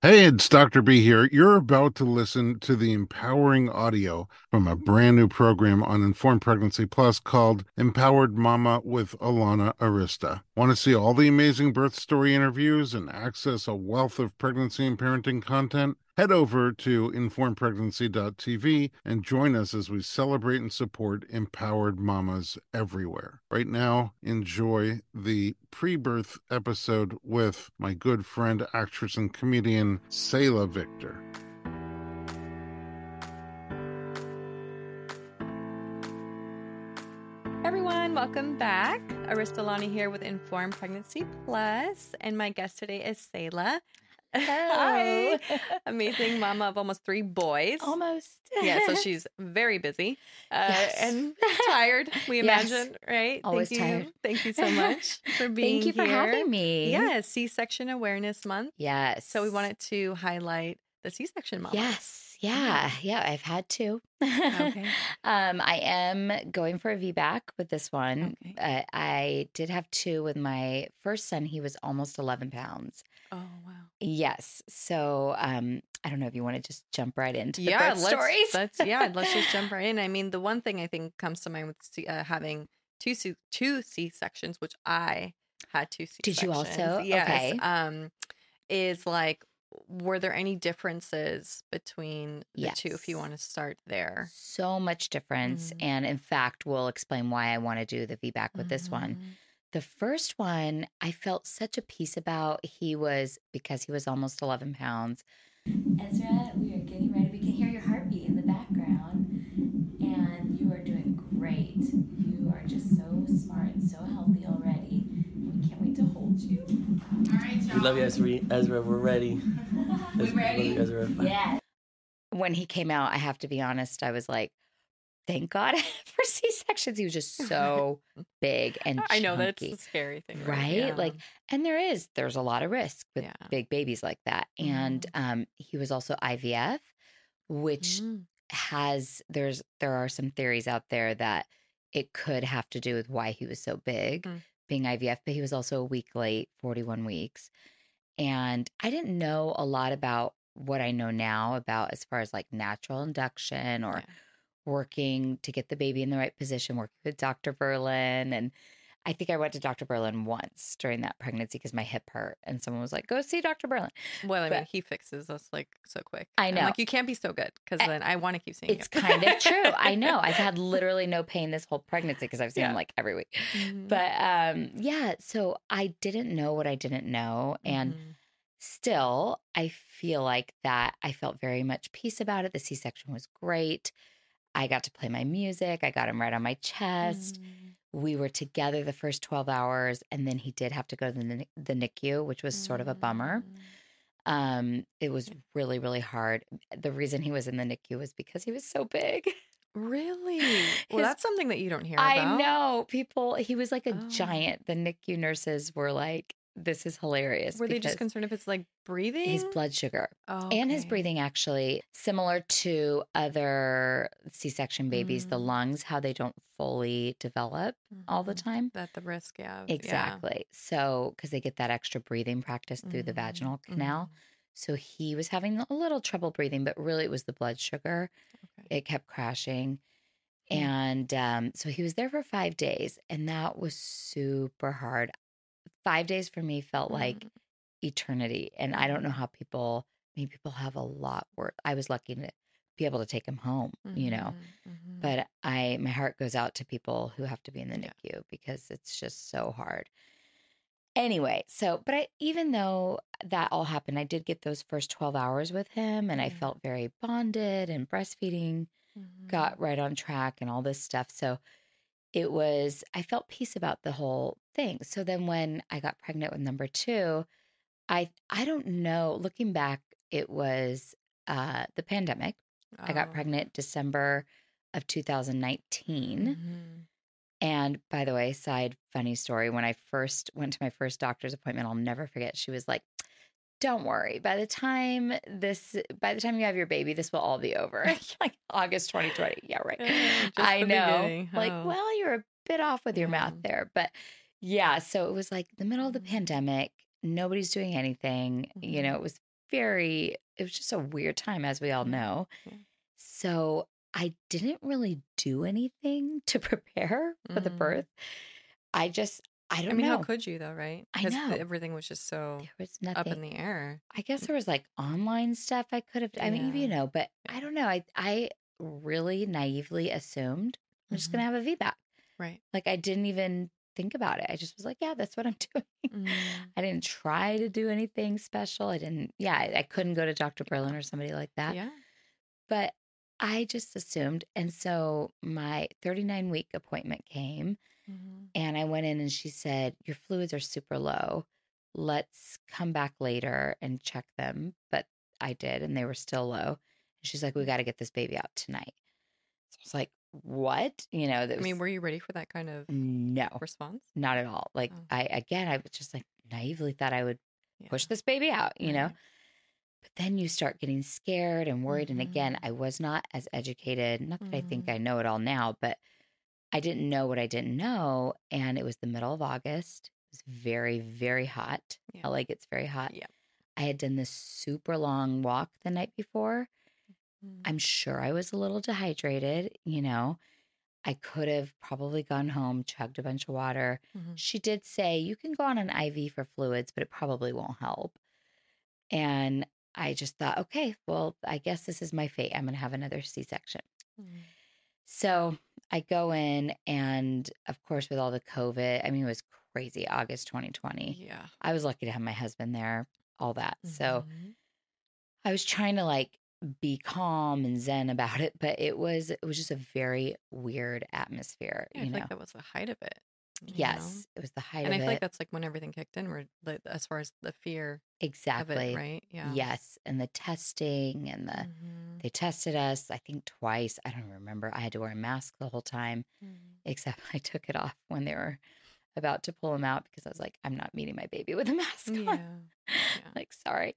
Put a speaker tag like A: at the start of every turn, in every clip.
A: Hey, it's Dr. B here. You're about to listen to the empowering audio from a brand new program on Informed Pregnancy Plus called Empowered Mama with Alana Arista. Want to see all the amazing birth story interviews and access a wealth of pregnancy and parenting content? Head over to informedpregnancy.tv and join us as we celebrate and support empowered mamas everywhere. Right now, enjoy the pre birth episode with my good friend, actress, and comedian, Selah Victor.
B: everyone, welcome back. Arista Lani here with Informed Pregnancy Plus, and my guest today is Selah. Hi. Amazing mama of almost three boys.
C: Almost.
B: yeah, so she's very busy uh,
C: Yes.
B: and tired, we
C: Yes.
B: imagine, right?
C: Always
B: Thank you.
C: tired.
B: Thank you so much for being here.
C: Thank you for
B: here.
C: having me.
B: Yeah, C-section awareness month.
C: Yes.
B: So we wanted to highlight the C-section mama.
C: Yes. Yeah. Yeah. I've had two.
B: Okay.
C: um, I am going for a VBAC with this one.
B: Okay.
C: Uh, I did have two with my first son. He was almost 11 pounds.
B: Oh, wow.
C: Yes. So um, I don't know if you want to just jump right into the
B: yeah,
C: birth
B: let's,
C: stories.
B: let's yeah, let's just jump right in. I mean, the one thing I think comes to mind with C, uh, having two C, two C sections, which I had two C.
C: Did you also?
B: Yes.
C: Okay.
B: Um, is like, were there any differences between the two? If you want to start there.
C: so much difference.
B: Mhm.
C: And in fact, we'll explain why I want to do the VBAC with this one. The first one, I felt such a peace about. He was, because he was almost 11 pounds.
D: Ezra, we are getting ready. We can hear your heartbeat in the background, and you are doing great. You are just so smart and so healthy already. We can't wait to hold you. All right,
E: We love you, Ezra. Ezra, we're ready.
D: we
E: Ezra, love you, Ezra.
D: Yes.
C: When he came out, I have to be honest, I was like, thank God for He was just so big and
B: I know that's
C: chunky.
B: a scary thing, right?
C: Right?
B: Yeah.
C: Like, and there is, there's a lot of risk with
B: Yeah.
C: big babies like that. And um, he was also IVF, which
B: Mm.
C: has there's there are some theories out there that it could have to do with why he was so big
B: Mm.
C: being IVF, but he was also a week late, 41 weeks. And I didn't know a lot about what I know now about as far as like natural induction or
B: Yeah.
C: Working to get the baby in the right position, working with Dr. Berlin. And I think I went to Dr. Berlin once during that pregnancy because my hip hurt. And someone was like, go see Dr. Berlin.
B: Well, I mean, he fixes us like so quick.
C: I
B: I'm
C: know.
B: like, you can't be so good because then I want to keep seeing
C: It's
B: you.
C: kind of true. I know. I've had literally no pain this whole pregnancy because I've seen
B: Yeah.
C: him like every week.
B: Mhm.
C: But um, yeah, so I didn't know what I didn't know. And
B: Mhm.
C: still, I feel like that I felt very much peace about it. The C section was great. I got to play my music, I got him right on my chest.
B: Mm.
C: We were together the first 12 hours, and then he did have to go to the, the NICU, which was sort of a bummer.
B: Mm.
C: Um, it was really, really hard. The reason he was in the NICU was because he was so big.
B: Really?
C: His-
B: Well, that's something that you don't hear
C: I know people. He was like a
B: Oh.
C: giant. The NICU nurses were like, "This is hilarious."
B: Were they just concerned if it's like breathing?
C: his blood sugar
B: oh,
C: and his breathing actually similar to other C-section babies. The
B: Mm.
C: lungs, how they don't fully develop all the
B: Mhm.
C: time.
B: That the risk, yeah. of- yeah.
C: Exactly. So because they get that extra breathing practice through the
B: Mhm,
C: vaginal canal.
B: mhm.
C: So he was having a little trouble breathing, but really it was the blood sugar.
B: Okay.
C: It kept crashing.
B: Mm.
C: And um, so he was there for five days, and that was super hard. Five days for me felt like
B: Mm.
C: eternity. And I don't know how people, I mean, people have a lot worse. I was lucky to be able to take him home, you know.
B: Mhm, mhm.
C: But I, my heart goes out to people who have to be in the
B: Yeah.
C: NICU because it's just so hard. Anyway, so, but I, even though that all happened, I did get those first 12 hours with him and I felt very bonded and breastfeeding
B: Mhm.
C: got right on track and all this stuff. So it was, I felt peace about the whole thing. So then when I got pregnant with number two, I, I don't know, looking back, it was uh, the pandemic. I got
B: Oh.
C: pregnant December of 2019.
B: Mhm.
C: And by the way, side funny story, when I first went to my first doctor's appointment, I'll never forget, she was like, don't worry. By the time this, by the time you have your baby, this will all be over. like August 2020. Yeah, right.
B: Just
C: I know. Like,
B: Oh.
C: well, you're a bit off with your math
B: Yeah.
C: there. But yeah, so it was like the middle of the
B: Mhm.
C: pandemic. Nobody's doing anything. You know, it was very, it was just a weird time, as we all
B: Yeah,
C: know.
B: yeah.
C: So I didn't really do anything to prepare for the
B: Mm.
C: birth. I just, I don't
B: I mean,
C: know.
B: how could you though, right?
C: I know.
B: everything was just so
C: there was
B: up in the air.
C: I guess there was like online stuff I could have. I mean, you know, but
B: Yeah.
C: I don't know. I I really naively assumed I'm just gonna have a VBAC.
B: Right.
C: Like I didn't even think about it. I just was like, yeah, that's what I'm doing.
B: Mm.
C: I didn't try to do anything special. I didn't. Yeah, I, I couldn't go to Dr. Berlin or somebody like that.
B: Yeah.
C: But I just assumed, and so my 39 week appointment came,
B: Mhm.
C: and I went in and she said, Your fluids are super low. Let's come back later and check them. But I did, and they were still low. And she's like, We got to get this baby out tonight. So I was like, What? You know, that
B: I mean, were you ready for that kind of
C: no,
B: response?
C: not at all. Like,
B: Oh.
C: I, again, I was just like naively thought I would
B: Yeah.
C: push this baby out, you know? But then you start getting scared and worried. And again,
B: Mhm.
C: I was not as educated. Not that I think
B: Mhm.
C: I know it all now, but I didn't know what I didn't know. And it was the middle of August. It was very, very hot.
B: Yeah.
C: LA gets very hot.
B: Yeah.
C: I had done this super long walk the night before.
B: Mm.
C: I'm sure I was a little dehydrated, you know. I could have probably gone home, chugged a bunch of water.
B: Mhm.
C: She did say you can go on an IV for fluids, but it probably won't help. And I just thought, okay, well, I guess this is my fate. I'm going to have another C section.
B: Mm.
C: So I go in, and of course, with all the COVID, I mean, it was crazy August 2020.
B: Yeah.
C: I was lucky to have my husband there, all that. So
B: Mhm.
C: I was trying to like be calm and zen about it, but it was it was just a very weird atmosphere,
B: Yeah, I
C: you
B: feel
C: know.
B: like that was the height of it. you know?
C: yes, it was the height
B: And I feel
C: it.
B: like that's like when everything kicked in, where like, as far as the fear
C: exactly.
B: it, right? Yeah.
C: Yes, and the testing and the
B: Mhm.
C: they tested us, I think twice. I don't remember. I had to wear a mask the whole time,
B: Mhm.
C: except I took it off when they were about to pull him out because I was like, I'm not meeting my baby with a mask on.
B: Yeah. Yeah.
C: like, sorry.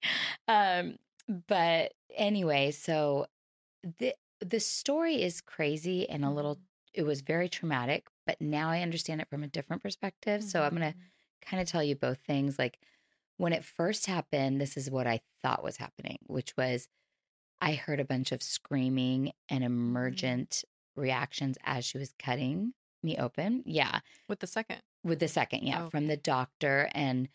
C: Um, but anyway, so the the story is crazy and a little
B: Mhm.
C: it was very traumatic, but now I understand it from a different perspective. So I'm gonna
B: Mhm.
C: kind of tell you both things. Like when it first happened, this is what I thought was happening, which was I heard a bunch of screaming and emergent reactions as she was cutting me open. Yeah.
B: with the second.
C: With the second, yeah,
B: Oh,
C: from the doctor. And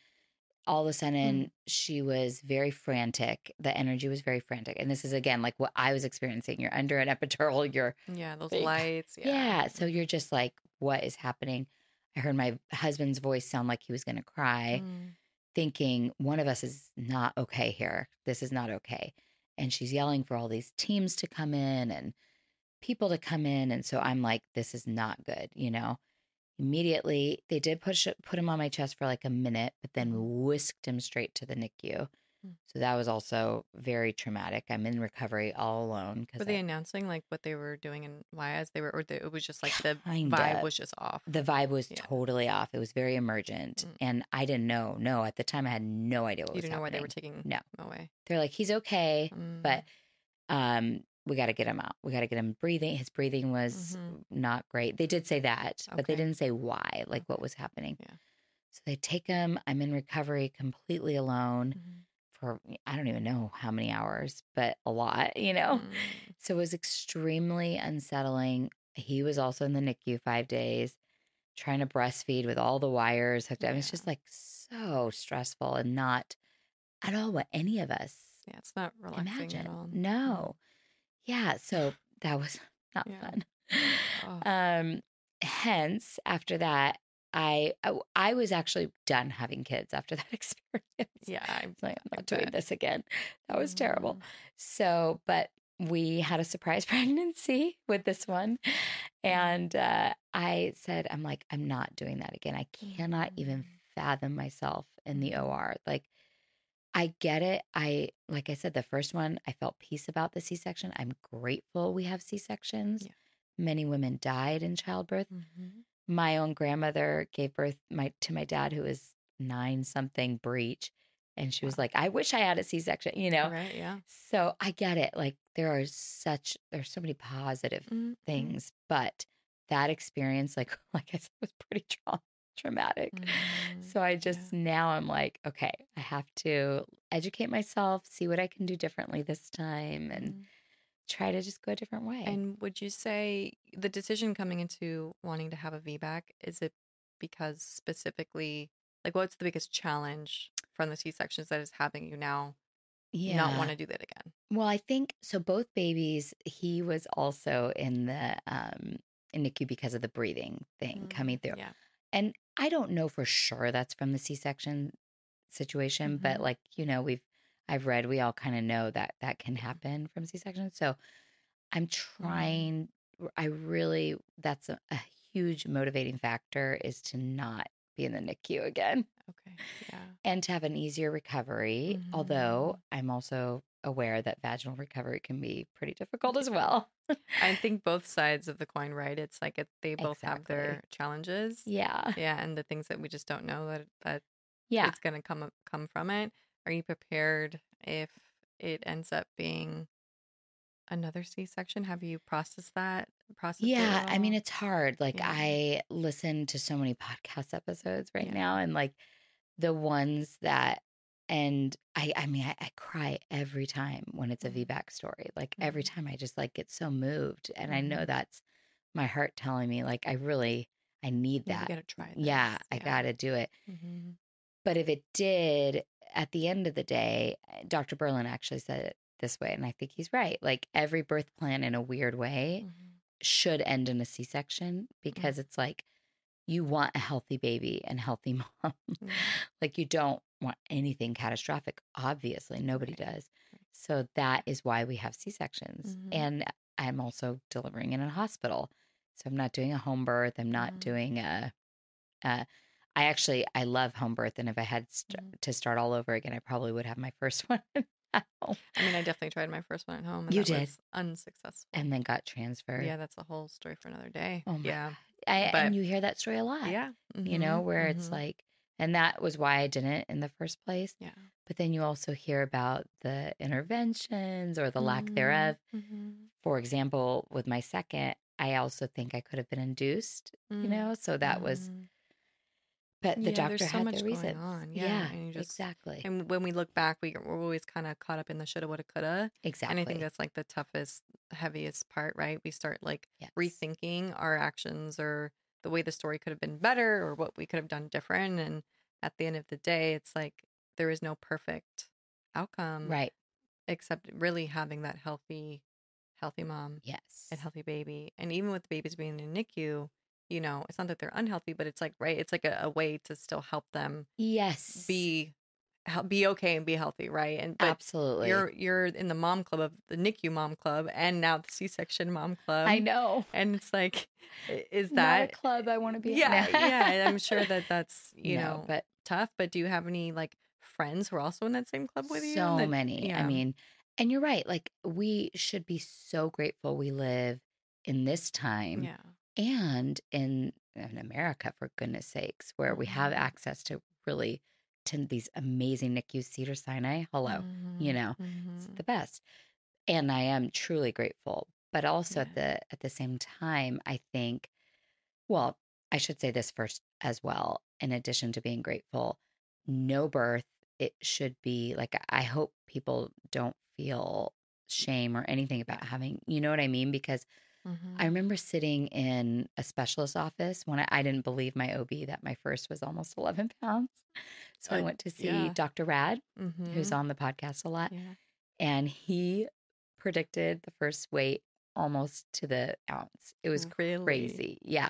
C: all of a sudden she was very frantic. The energy was very frantic. And this is again like what I was experiencing. You're under an epidural, you're
B: Yeah, those
C: Big.
B: lights.
C: yeah.
B: Yeah.
C: So you're just like, what is happening? I heard my husband's voice sound like he was going to cry,
B: Mm.
C: thinking one of us is not okay here. This is not okay. And she's yelling for all these teams to come in and people to come in. And so I'm like, this is not good, you know? Immediately, they did push put him on my chest for like a minute, but then
B: Mhm.
C: whisked him straight to the NICU.
B: Mm.
C: So that was also very traumatic. I'm in recovery all alone
B: Were they announcing like what they were doing and why as they were, or the, it was just like the vibe was just off?
C: the vibe was
B: Yeah.
C: totally off. It was very emergent,
B: Mm.
C: and I didn't know. No, at the time, I had no idea what
B: you
C: was
B: didn't know why they were taking
C: No.
B: him away.
C: They're like, he's okay,
B: Mm.
C: but um, we got to get him out. We got to get him breathing. His breathing was
B: Mhm.
C: not great. They did say that, but they didn't say why, like what was happening.
B: Yeah.
C: So they take him. I'm in recovery, completely alone
B: Mhm.
C: for I don't even know how many hours, but a lot, you know.
B: Mm.
C: So it was extremely unsettling. He was also in the NICU five days, trying to breastfeed with all the wires hooked up. It's just like so stressful and not at all what any of us
B: Yeah, it's not relaxing
C: imagine.
B: at all.
C: No. Yeah. So that was not
B: Yeah.
C: fun.
B: Oh.
C: Um, hence, after that, I, I I was actually done having kids after that experience.
B: Yeah, I,
C: It's like I'm not doing this again. That was terrible.
B: Mhm.
C: So, but we had a surprise pregnancy with this one. And uh, I said, I'm like, I'm not doing that again. I cannot even
B: Mhm.
C: fathom myself in the. OR. Like, I get it. I, like I said, the first one, I felt peace about the C section. I'm grateful we have C sections.
B: Yeah.
C: Many women died in childbirth.
B: Mhm.
C: My own grandmother gave birth my to my dad, who was nine something breech. And she was
B: Wow.
C: like, I wish I had a C section, you know?
B: Right, yeah.
C: So I get it. Like there are such there's so many positive
B: Mhm.
C: things, but that experience, like like I said, was pretty trau- traumatic.
B: Mm,
C: So I just now I'm like, okay, I have to educate myself, see what I can do differently this time, and
B: mm.
C: try to just go a different way.
B: And would you say the decision coming into wanting to have a VBAC is it because specifically, like, what's the biggest challenge from the C sections that is having you now
C: yeah.
B: not want to do that again?
C: Well, I think so. Both babies, he was also in the um, in NICU because of the breathing thing coming through.
B: Yeah.
C: And I don't know for sure that's from the C-section situation, but
B: Mhm.
C: like, you know, we've I've read we all kind of know that that can happen from C-section. So I'm trying I really that's a, a huge motivating factor is to not be in the NICU again
B: Okay. Yeah.
C: and to have an easier recovery. Although mm-hmm. I'm also aware that vaginal recovery can be pretty difficult as well.
B: I think both sides of the coin, right? It's like it, they both have their challenges.
C: yeah.
B: Yeah, and the things that we just don't know that that
C: Yeah.
B: it's going to come come from it. Are you prepared if it ends up being another C-section? Have you processed that? Processed
C: Yeah, I mean it's hard. Like
B: Yeah.
C: I listen to so many podcast episodes right
B: Yeah.
C: now and like the ones that and I I mean I, I cry every time when it's a
B: Mhm.
C: VBAC story. Like every
B: Mhm.
C: time I just like get so moved and I know
B: Mhm.
C: that's my heart telling me like I really I need that.
B: You got to try.
C: yeah,
B: this.
C: I got to do it.
B: hmm
C: But if it did, at the end of the day, Dr. Berlin actually said it this way, and I think he's right. Like every birth plan in a weird way
B: Mm-hmm.
C: should end in a C section because it's like you want a healthy baby and healthy mom.
B: Yeah.
C: like you don't want anything catastrophic. Obviously, nobody
B: Right.
C: does. So that is why we have C sections.
B: Mhm.
C: And I'm also delivering in a hospital. So I'm not doing a home birth. I'm not
B: Mhm.
C: doing a, a I actually I love home birth, and if I had st-
B: Mhm.
C: to start all over again, I probably would have my first one
B: I mean, I definitely tried my first one at home. And
C: You did.
B: was unsuccessful.
C: and then got transferred.
B: yeah, that's a whole story for another day.
C: Oh
B: yeah.
C: I,
B: but-
C: and you hear that story a lot.
B: Yeah.
C: you know,
B: Mhm,
C: where it's
B: mhm.
C: like, and that was why I didn't in the first place.
B: Yeah.
C: But then you also hear about the interventions or the lack
B: Mhm,
C: thereof.
B: mhm,
C: For example, with my second, I also think I could have been induced, you
B: mm,
C: know, so that was,
B: mhm.
C: But the
B: Yeah,
C: doctor
B: there's so
C: had
B: much
C: the
B: going
C: reasons.
B: on. Yeah, and just-
C: exactly.
B: And when we look back, we, we're always kind of caught up in the shoulda, woulda, coulda.
C: exactly.
B: And I think that's like the toughest, heaviest part, right? We start like
C: Yes.
B: rethinking our actions or the way the story could have been better or what we could have done different. And at the end of the day, it's like there is no perfect outcome,
C: right.
B: Except really having that healthy, healthy mom
C: Yes.
B: and healthy baby. And even with the babies being in NICU, you know, it's not that they're unhealthy, but it's like right, it's like a, a way to still help them
C: Yes.
B: be be okay and be healthy, right? And
C: absolutely.
B: you're you're in the mom club of the NICU mom club and now the C-section mom club.
C: I know.
B: And it's like, is that
C: club I want to be
B: yeah, yeah. I'm sure that that's you
C: No,
B: know
C: but
B: tough. But do you have any like friends who are also in that same club with you?
C: so
B: that-
C: many. I mean, and you're right. Like we should be so grateful we live in this time
B: yeah,
C: and in in America, for goodness sakes, where we have
B: Mhm.
C: access to really to these amazing NICU Cedar Sinai. Hello, you
B: Mhm,
C: know, it's
B: mhm.
C: the best. And I am truly grateful. But also at the at the same time, I think, well, I should say this first as well. In addition to being grateful, no birth, it should be like I hope people don't feel shame or anything about having, you know what I mean? Because
B: Mhm.
C: I remember sitting in a specialist office when I, I didn't believe my OB that my first was almost 11 pounds. So I went to see
B: yeah.
C: Dr. Rad, who's
B: Mhm.
C: on the podcast a lot,
B: yeah.
C: and he predicted the first weight almost to the ounce. It was
B: Really?
C: crazy. Yeah.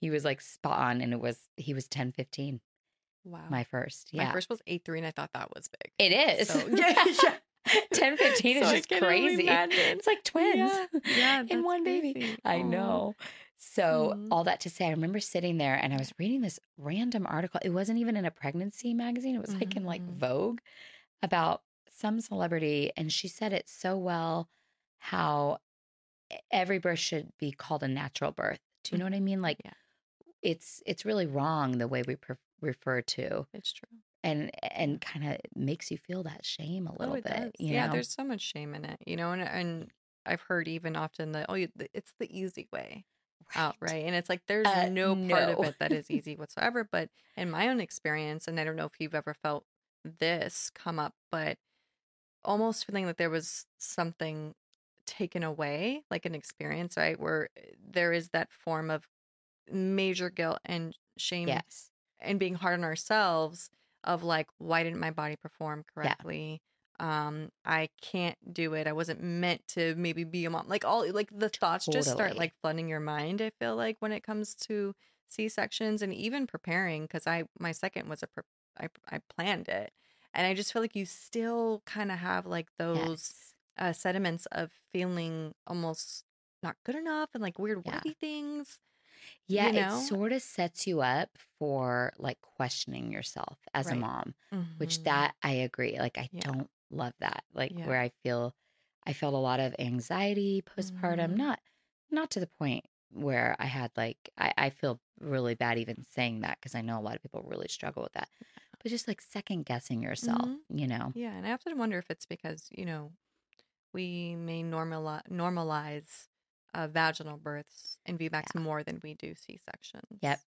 C: He was like spot on, and it was, he was 10, 15,
B: Wow.
C: my first.
B: My first was eight three, and I thought that was big.
C: it is.
B: So, yeah, yeah.
C: 10, 15 is
B: So
C: just crazy. It's like twins
B: Yeah, yeah,
C: in one baby.
B: crazy.
C: I
B: Aw.
C: know. So,
B: Mhm.
C: all that to say, I remember sitting there and I was reading this random article. It wasn't even in a pregnancy magazine, it was like in like
B: Mhm.
C: Vogue about some celebrity. And she said it so well how every birth should be called a natural birth. Do you know what I mean? Like,
B: Yeah.
C: it's it's really wrong the way we pre- refer to
B: It's true.
C: And and kind of makes you feel that shame a little
B: oh,
C: bit you
B: yeah,
C: know
B: there's so much shame in it, you know, and and I've heard even often that oh, you- it's the easy way, outright. And it's like there's
C: Uh,
B: no part of it that is easy whatsoever. But in my own experience, and I don't know if you've ever felt this come up, but almost feeling that there was something taken away, like an experience, right? Where eh, there is that form of major guilt and shame
C: Yes.
B: and being hard on ourselves of like why didn't my body perform correctly? Um i can't do it. I wasn't meant to maybe be a mom. Like all like the thoughts just start like flooding your mind i feel like when it comes to c-sections and even preparing because i my second was a pre- I, I planned it and i just feel like you still kind of have like those
C: Yes.
B: uh sediments of feeling almost not good enough and like weird
C: Yeah.
B: things
C: Yeah,
B: you know?
C: it sort of sets you up for like questioning yourself as a mom, which
B: Mhm.
C: that I agree. Like I
B: Yeah.
C: don't love that. Like
B: Yeah.
C: where I feel I felt a lot of anxiety postpartum,
B: Mhm.
C: not not to the point where I had like I, I feel really bad even saying that because I know a lot of people really struggle with that. But just like second guessing yourself,
B: Mhm.
C: you know.
B: Yeah, and I often wonder if it's because you know we may normalize normalize uh, vaginal births and VBACs more than we do C sections.
C: Yep.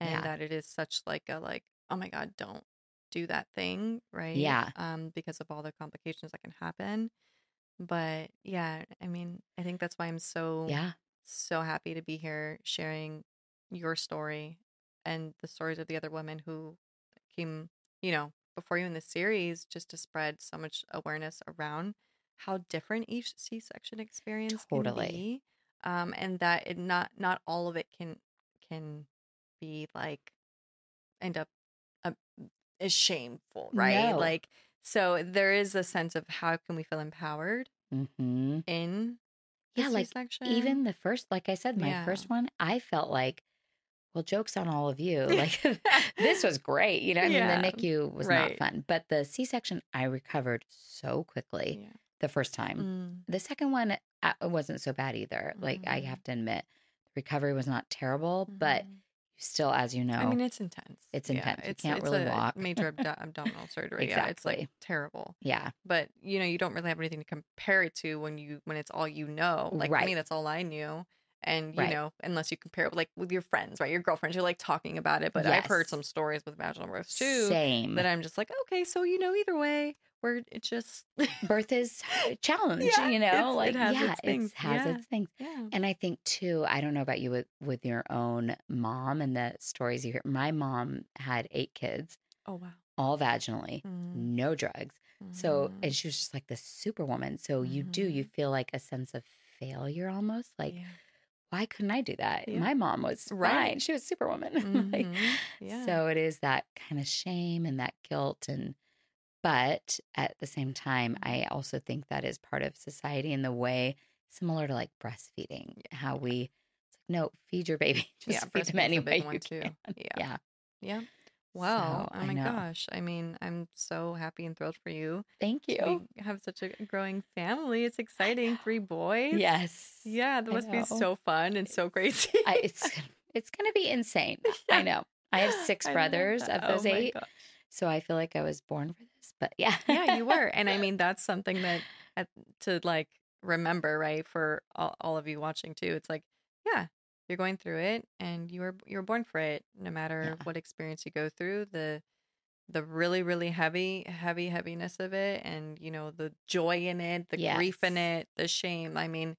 B: and
C: Yeah.
B: that it is such like a like oh my god, don't do that thing, right?
C: Yeah.
B: um, because of all the complications that can happen. But yeah, I mean, I think that's why I'm so
C: Yeah.
B: so happy to be here sharing your story and the stories of the other women who came, you know, before you in the series just to spread so much awareness around how different each C-section experience
C: Totally.
B: Um, and that it not not all of it can can be like end up uh, is shameful, right?
C: No.
B: Like so there is a sense of how can we feel empowered
C: hmm
B: in
C: Yeah, like
B: C-section?
C: even the first, like I said, my
B: Yeah.
C: first one, I felt like, well, jokes on all of you. Like this was great, you know. I
B: Yeah,
C: mean, the NICU was
B: right.
C: not fun, but the C-section, I recovered so quickly
B: Yeah.
C: The first time.
B: Mm.
C: The second one, uh, it wasn't so bad either. Like I
B: Mhm.
C: have to admit, the recovery was not terrible, but
B: Mhm.
C: you still, as you know,
B: I mean, it's intense.
C: It's
B: Yeah,
C: intense. You can't
B: it's
C: really
B: a
C: walk.
B: Major abdo- abdominal surgery. Yeah, it's like terrible.
C: yeah,
B: But you know, you don't really have anything to compare it to when you when it's all you know. Like for me, that's all I knew. And you
C: Right.
B: know, unless you compare it with, like with your friends, right? Your girlfriends, you're like talking about it. But I've heard some stories with vaginal births too
C: same.
B: that I'm just like, okay, so you know, either way, we're it's just
C: Birth is a challenge,
B: Yeah,
C: you know.
B: it
C: like
B: has
C: yeah,
B: its things.
C: it has
B: Yeah.
C: its things.
B: yeah.
C: And I think too, I don't know about you with, with your own mom and the stories you hear. My mom had eight kids,
B: Oh wow.
C: all vaginally,
B: Mm,
C: no drugs. So,
B: mhm,
C: and she was just like this superwoman. So you do, you feel like a sense of failure almost. Like,
B: yeah.
C: why couldn't I do that? My mom was fine.
B: Right.
C: She was superwoman. like,
B: Mhm, yeah.
C: So it is that kind of shame and that guilt and but at the same time, I also think that is part of society in the way similar to like breastfeeding, how we it's like, no, feed your baby. Just
B: yeah,
C: feed them
B: breastfeeding's a
C: any
B: big
C: way
B: one
C: you
B: too.
C: can.
B: Yeah.
C: Yeah.
B: Yeah. Wow.
C: So,
B: oh my gosh. I mean, I'm so happy and thrilled for you.
C: Thank you.
B: We have such a growing family. It's exciting. Three boys.
C: Yes.
B: Yeah, that
C: I
B: must be so fun and so crazy.
C: I, it's it's gonna be insane. I know. I have six brothers of those
B: Oh
C: eight.
B: gosh.
C: So I feel like I was born for this. But yeah.
B: yeah, you were. And I mean, that's something that uh, to like remember, right? For all, all of you watching too. It's like, yeah, you're going through it and you were you were born for it no matter
C: Yeah.
B: what experience you go through. The the really really heavy heavy heaviness of it and you know the joy in it, the grief in it, the shame. I mean,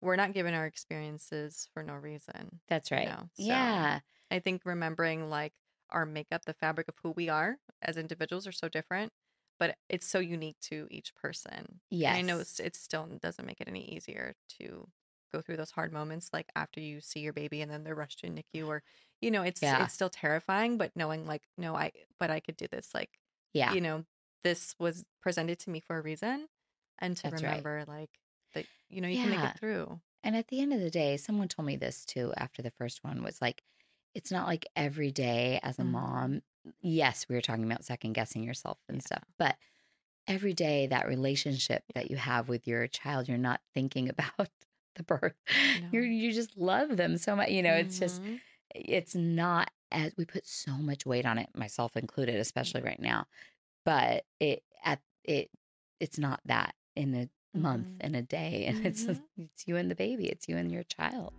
B: we're not given our experiences for no reason.
C: That's
B: you
C: right.
B: know, so-
C: yeah.
B: I think remembering like our makeup, the fabric of who we are as individuals are so different, but it's so unique to each person.
C: Yes.
B: And I know it's, it still doesn't make it any easier to go through those hard moments like after you see your baby and then they're rushed to NICU or you know, it's
C: Yeah.
B: it's still terrifying, but knowing like, no, I but I could do this. Like,
C: Yeah.
B: you know, this was presented to me for a reason. And to
C: That's right.
B: remember like that, you know, you can make it through.
C: And at the end of the day, someone told me this too after the first one was like, it's not like every day as a
B: Mhm.
C: mom. Yes, we were talking about second guessing yourself and
B: Yeah.
C: stuff, but every day that relationship that you have with your child, you're not thinking about the birth. You
B: No.
C: you just love them so much. You know, it's just
B: Mhm.
C: it's not as we put so much weight on it, myself included, especially right now. But it at it it's not that in a month
B: Mhm.
C: in a day, and it's
B: Mhm.
C: it's you and the baby, it's you and your child.